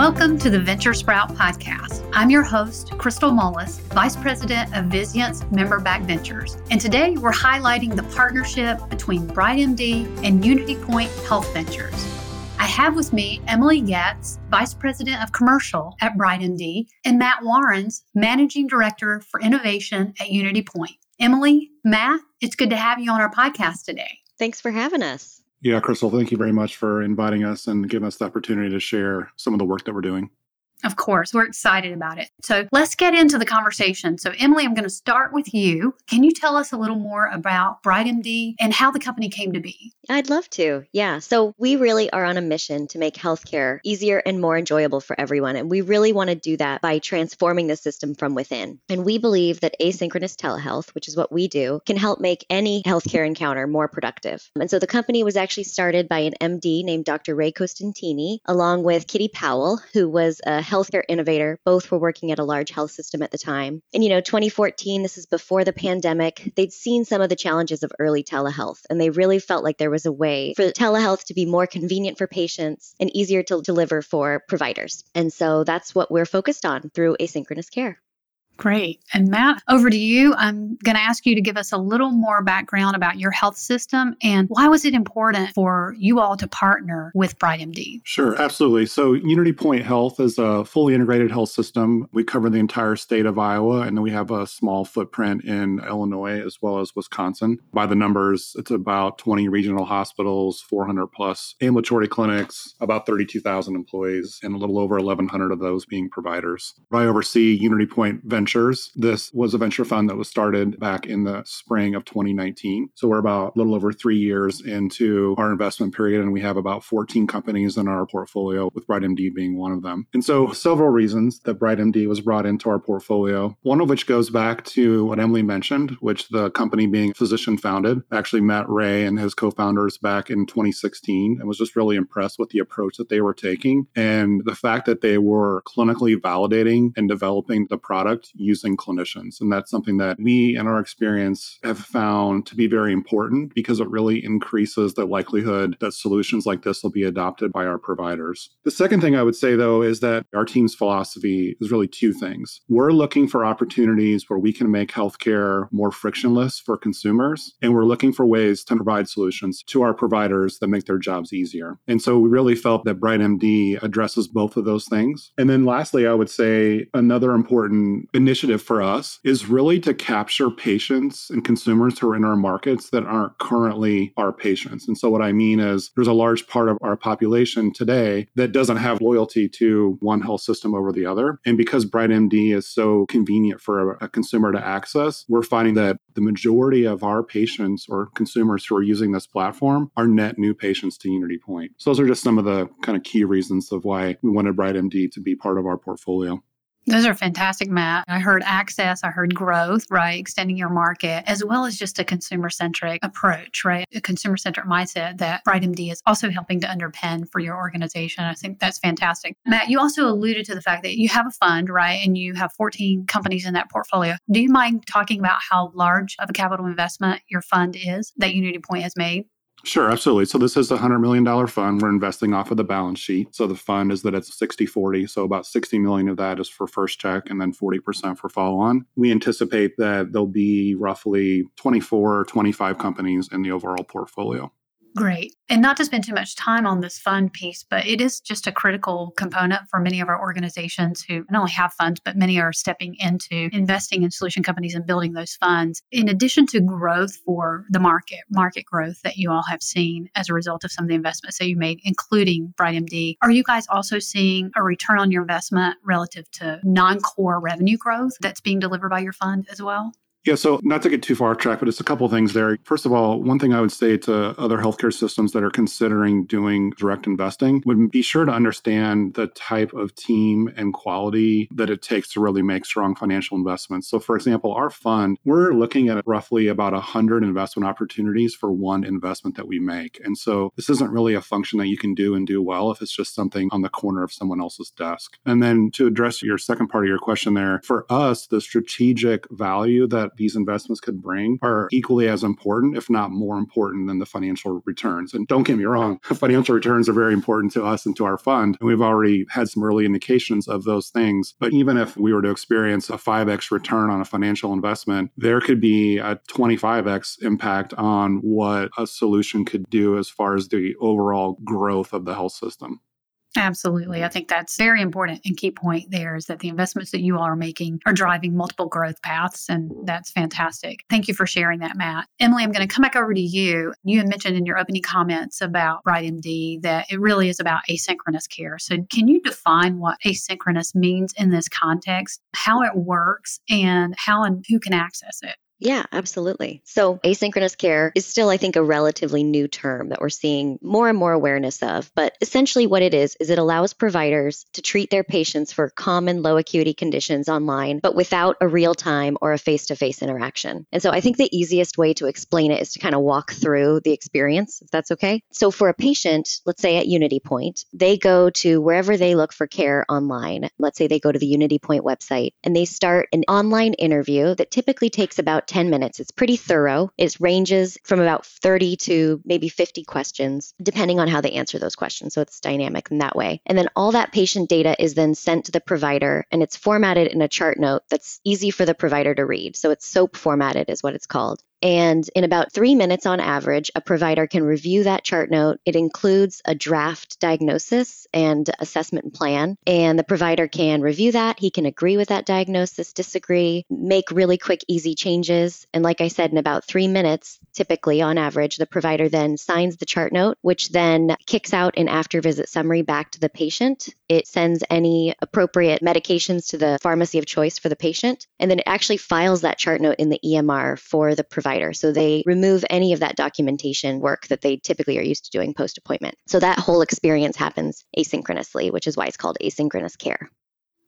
Welcome to the Venture Sprout podcast. I'm your host, Crystal Mullis, Vice President of Vizient's Member Back Ventures. And today we're highlighting the partnership between BrightMD and Unity Point Health Ventures. I have with me Emily Getz, Vice President of Commercial at BrightMD, and Matt Warrens, Managing Director for Innovation at Unity Point. Emily, Matt, it's good to have you on our podcast today. Thanks for having us. Yeah, Crystal, thank you very much for inviting us and giving us the opportunity to share some of the work that we're doing. Of course, we're excited about it. So let's get into the conversation. So, Emily, I'm going to start with you. Can you tell us a little more about BrightMD and how the company came to be? I'd love to. Yeah. So, we really are on a mission to make healthcare easier and more enjoyable for everyone. And we really want to do that by transforming the system from within. And we believe that asynchronous telehealth, which is what we do, can help make any healthcare encounter more productive. And so, the company was actually started by an MD named Dr. Ray Costantini, along with Kitty Powell, who was a healthcare innovator. Both were working at a large health system at the time. And, you know, 2014, this is before the pandemic, they'd seen some of the challenges of early telehealth, and they really felt like there was a way for telehealth to be more convenient for patients and easier to deliver for providers. And so that's what we're focused on through asynchronous care. Great. And Matt, over to you. I'm going to ask you to give us a little more background about your health system and why was it important for you all to partner with BrightMD? Sure, absolutely. So, Unity Point Health is a fully integrated health system. We cover the entire state of Iowa, and then we have a small footprint in Illinois as well as Wisconsin. By the numbers, it's about 20 regional hospitals, 400 plus ambulatory clinics, about 32,000 employees, and a little over 1,100 of those being providers. I oversee Unity Point Venture Ventures. This was a venture fund that was started back in the spring of 2019. So we're about a little over three years into our investment period, and we have about 14 companies in our portfolio, with BrightMD being one of them. And so, several reasons that BrightMD was brought into our portfolio, one of which goes back to what Emily mentioned, which the company being physician founded actually met Ray and his co founders back in 2016 and was just really impressed with the approach that they were taking and the fact that they were clinically validating and developing the product using clinicians. And that's something that we, in our experience, have found to be very important because it really increases the likelihood that solutions like this will be adopted by our providers. The second thing I would say, though, is that our team's philosophy is really two things. We're looking for opportunities where we can make healthcare more frictionless for consumers, and we're looking for ways to provide solutions to our providers that make their jobs easier. And so we really felt that BrightMD addresses both of those things. And then lastly, I would say another important initiative for us is really to capture patients and consumers who are in our markets that aren't currently our patients. And so, what I mean is, there's a large part of our population today that doesn't have loyalty to one health system over the other. And because BrightMD is so convenient for a, a consumer to access, we're finding that the majority of our patients or consumers who are using this platform are net new patients to Unity Point. So, those are just some of the kind of key reasons of why we wanted BrightMD to be part of our portfolio. Those are fantastic, Matt. I heard access, I heard growth, right? Extending your market, as well as just a consumer centric approach, right? A consumer centric mindset that BrightMD is also helping to underpin for your organization. I think that's fantastic. Matt, you also alluded to the fact that you have a fund, right? And you have 14 companies in that portfolio. Do you mind talking about how large of a capital investment your fund is that Unity Point has made? Sure, absolutely. So this is a $100 million fund. We're investing off of the balance sheet. So the fund is that it's 60 40. So about 60 million of that is for first check and then 40% for follow on. We anticipate that there'll be roughly 24 or 25 companies in the overall portfolio. Great. And not to spend too much time on this fund piece, but it is just a critical component for many of our organizations who not only have funds, but many are stepping into investing in solution companies and building those funds. In addition to growth for the market, market growth that you all have seen as a result of some of the investments that you made, including BrightMD, are you guys also seeing a return on your investment relative to non core revenue growth that's being delivered by your fund as well? Yeah, so not to get too far off track, but it's a couple of things there. First of all, one thing I would say to other healthcare systems that are considering doing direct investing would be sure to understand the type of team and quality that it takes to really make strong financial investments. So, for example, our fund, we're looking at roughly about 100 investment opportunities for one investment that we make. And so, this isn't really a function that you can do and do well if it's just something on the corner of someone else's desk. And then to address your second part of your question there, for us, the strategic value that these investments could bring are equally as important, if not more important, than the financial returns. And don't get me wrong, financial returns are very important to us and to our fund. And we've already had some early indications of those things. But even if we were to experience a 5x return on a financial investment, there could be a 25x impact on what a solution could do as far as the overall growth of the health system. Absolutely. I think that's very important and key point there is that the investments that you all are making are driving multiple growth paths. And that's fantastic. Thank you for sharing that, Matt. Emily, I'm going to come back over to you. You had mentioned in your opening comments about BrightMD that it really is about asynchronous care. So can you define what asynchronous means in this context, how it works, and how and who can access it? Yeah, absolutely. So, asynchronous care is still, I think, a relatively new term that we're seeing more and more awareness of. But essentially, what it is, is it allows providers to treat their patients for common low acuity conditions online, but without a real time or a face to face interaction. And so, I think the easiest way to explain it is to kind of walk through the experience, if that's okay. So, for a patient, let's say at Unity Point, they go to wherever they look for care online. Let's say they go to the Unity Point website and they start an online interview that typically takes about 10 minutes. It's pretty thorough. It ranges from about 30 to maybe 50 questions, depending on how they answer those questions. So it's dynamic in that way. And then all that patient data is then sent to the provider and it's formatted in a chart note that's easy for the provider to read. So it's SOAP formatted, is what it's called. And in about three minutes on average, a provider can review that chart note. It includes a draft diagnosis and assessment plan. And the provider can review that. He can agree with that diagnosis, disagree, make really quick, easy changes. And like I said, in about three minutes, typically on average, the provider then signs the chart note, which then kicks out an after visit summary back to the patient. It sends any appropriate medications to the pharmacy of choice for the patient. And then it actually files that chart note in the EMR for the provider provider. So they remove any of that documentation work that they typically are used to doing post appointment. So that whole experience happens asynchronously, which is why it's called asynchronous care.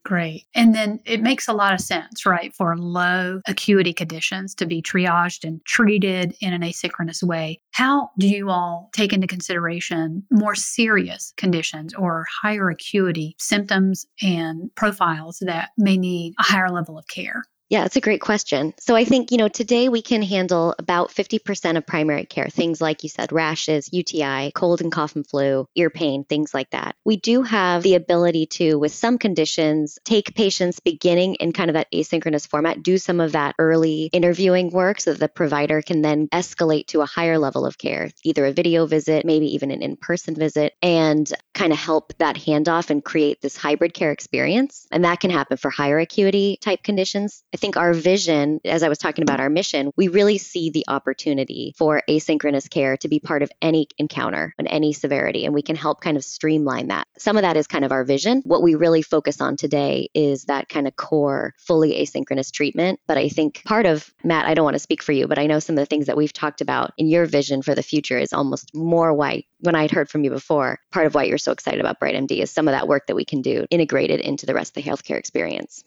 Great. And then it makes a lot of sense, right, for low acuity conditions to be triaged and treated in an asynchronous way. How do you all take into consideration more serious conditions or higher acuity symptoms and profiles that may need a higher level of care? Yeah, it's a great question. So I think, you know, today we can handle about 50% of primary care, things like you said, rashes, UTI, cold and cough and flu, ear pain, things like that. We do have the ability to, with some conditions, take patients beginning in kind of that asynchronous format, do some of that early interviewing work so that the provider can then escalate to a higher level of care, either a video visit, maybe even an in person visit, and kind of help that handoff and create this hybrid care experience. And that can happen for higher acuity type conditions. I think our vision, as I was talking about our mission, we really see the opportunity for asynchronous care to be part of any encounter and any severity. And we can help kind of streamline that. Some of that is kind of our vision. What we really focus on today is that kind of core, fully asynchronous treatment. But I think part of, Matt, I don't want to speak for you, but I know some of the things that we've talked about in your vision for the future is almost more why, when I'd heard from you before, part of why you're so excited about BrightMD is some of that work that we can do integrated into the rest of the healthcare experience.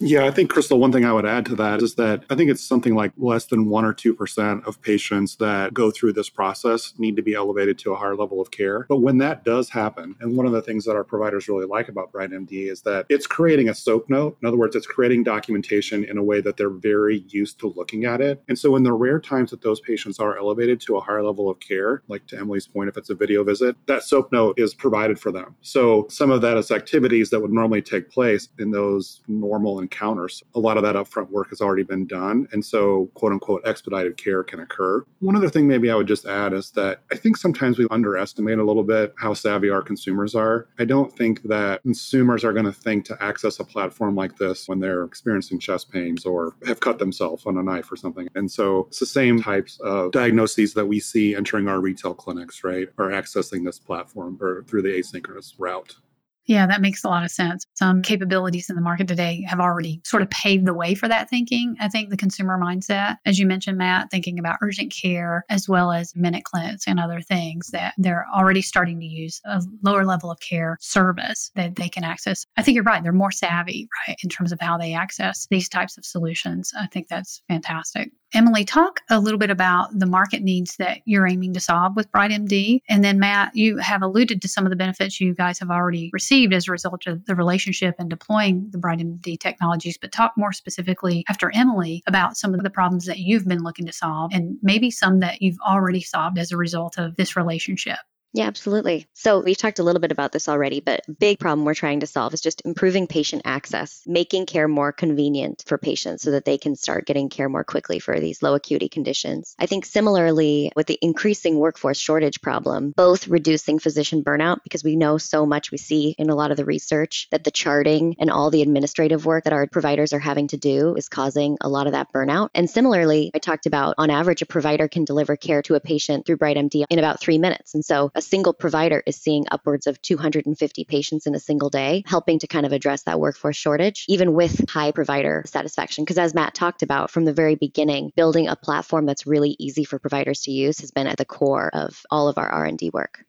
Yeah, I think, Crystal, one thing I would add to that is that I think it's something like less than 1% or 2% of patients that go through this process need to be elevated to a higher level of care. But when that does happen, and one of the things that our providers really like about BrightMD is that it's creating a SOAP note. In other words, it's creating documentation in a way that they're very used to looking at it. And so, in the rare times that those patients are elevated to a higher level of care, like to Emily's point, if it's a video visit, that SOAP note is provided for them. So, some of that is activities that would normally take place in those normal and encounters. A lot of that upfront work has already been done. And so, quote unquote, expedited care can occur. One other thing maybe I would just add is that I think sometimes we underestimate a little bit how savvy our consumers are. I don't think that consumers are going to think to access a platform like this when they're experiencing chest pains or have cut themselves on a knife or something. And so it's the same types of diagnoses that we see entering our retail clinics, right, are accessing this platform or through the asynchronous route. Yeah, that makes a lot of sense. Some capabilities in the market today have already sort of paved the way for that thinking. I think the consumer mindset, as you mentioned, Matt, thinking about urgent care as well as minute clinics and other things that they're already starting to use a lower level of care service that they can access. I think you're right. They're more savvy, right, in terms of how they access these types of solutions. I think that's fantastic. Emily, talk a little bit about the market needs that you're aiming to solve with BrightMD. And then, Matt, you have alluded to some of the benefits you guys have already received as a result of the relationship and deploying the BrightMD technologies. But talk more specifically after Emily about some of the problems that you've been looking to solve and maybe some that you've already solved as a result of this relationship. Yeah, absolutely. So we've talked a little bit about this already, but big problem we're trying to solve is just improving patient access, making care more convenient for patients so that they can start getting care more quickly for these low acuity conditions. I think similarly with the increasing workforce shortage problem, both reducing physician burnout because we know so much we see in a lot of the research that the charting and all the administrative work that our providers are having to do is causing a lot of that burnout. And similarly, I talked about on average a provider can deliver care to a patient through BrightMD in about 3 minutes. And so a single provider is seeing upwards of 250 patients in a single day, helping to kind of address that workforce shortage, even with high provider satisfaction. Because as Matt talked about from the very beginning, building a platform that's really easy for providers to use has been at the core of all of our R&D work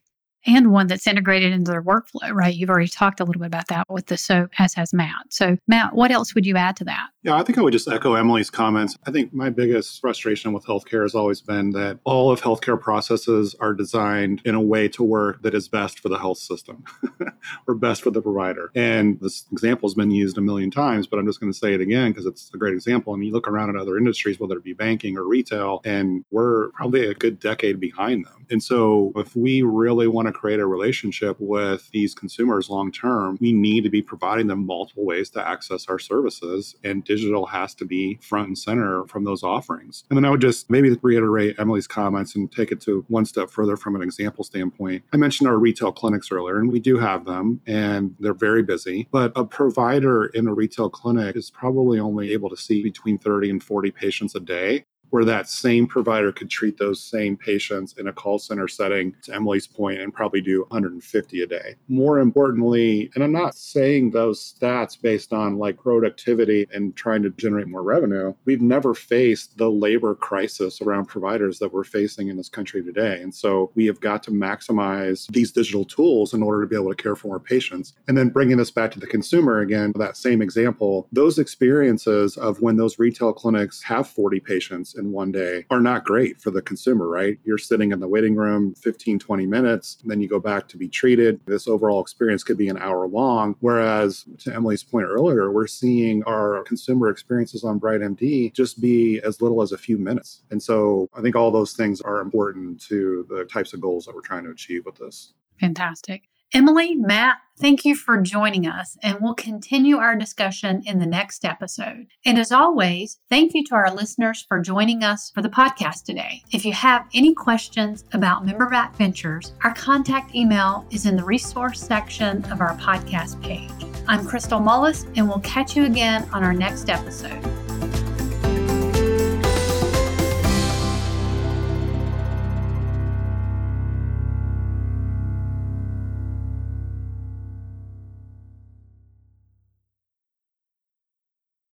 and one that's integrated into their workflow, right? You've already talked a little bit about that with the SOAP, as has Matt. So, Matt, what else would you add to that? Yeah, I think I would just echo Emily's comments. I think my biggest frustration with healthcare has always been that all of healthcare processes are designed in a way to work that is best for the health system or best for the provider. And this example has been used a million times, but I'm just going to say it again because it's a great example. And you look around at other industries, whether it be banking or retail, and we're probably a good decade behind them. And so, if we really want to create a relationship with these consumers long term, we need to be providing them multiple ways to access our services. And digital has to be front and center from those offerings. And then I would just maybe reiterate Emily's comments and take it to one step further from an example standpoint. I mentioned our retail clinics earlier, and we do have them, and they're very busy. But a provider in a retail clinic is probably only able to see between 30 and 40 patients a day where that same provider could treat those same patients in a call center setting, to Emily's point, and probably do 150 a day. More importantly, and I'm not saying those stats based on like productivity and trying to generate more revenue, we've never faced the labor crisis around providers that we're facing in this country today. And so we have got to maximize these digital tools in order to be able to care for more patients. And then bringing this back to the consumer again, that same example, those experiences of when those retail clinics have 40 patients in one day are not great for the consumer, right? You're sitting in the waiting room 15, 20 minutes, then you go back to be treated. This overall experience could be an hour long. Whereas, to Emily's point earlier, we're seeing our consumer experiences on BrightMD just be as little as a few minutes. And so I think all those things are important to the types of goals that we're trying to achieve with this. Fantastic. Emily, Matt, thank you for joining us, and we'll continue our discussion in the next episode. And as always, thank you to our listeners for joining us for the podcast today. If you have any questions about Memberback Ventures, our contact email is in the resource section of our podcast page. I'm Crystal Mullis, and we'll catch you again on our next episode.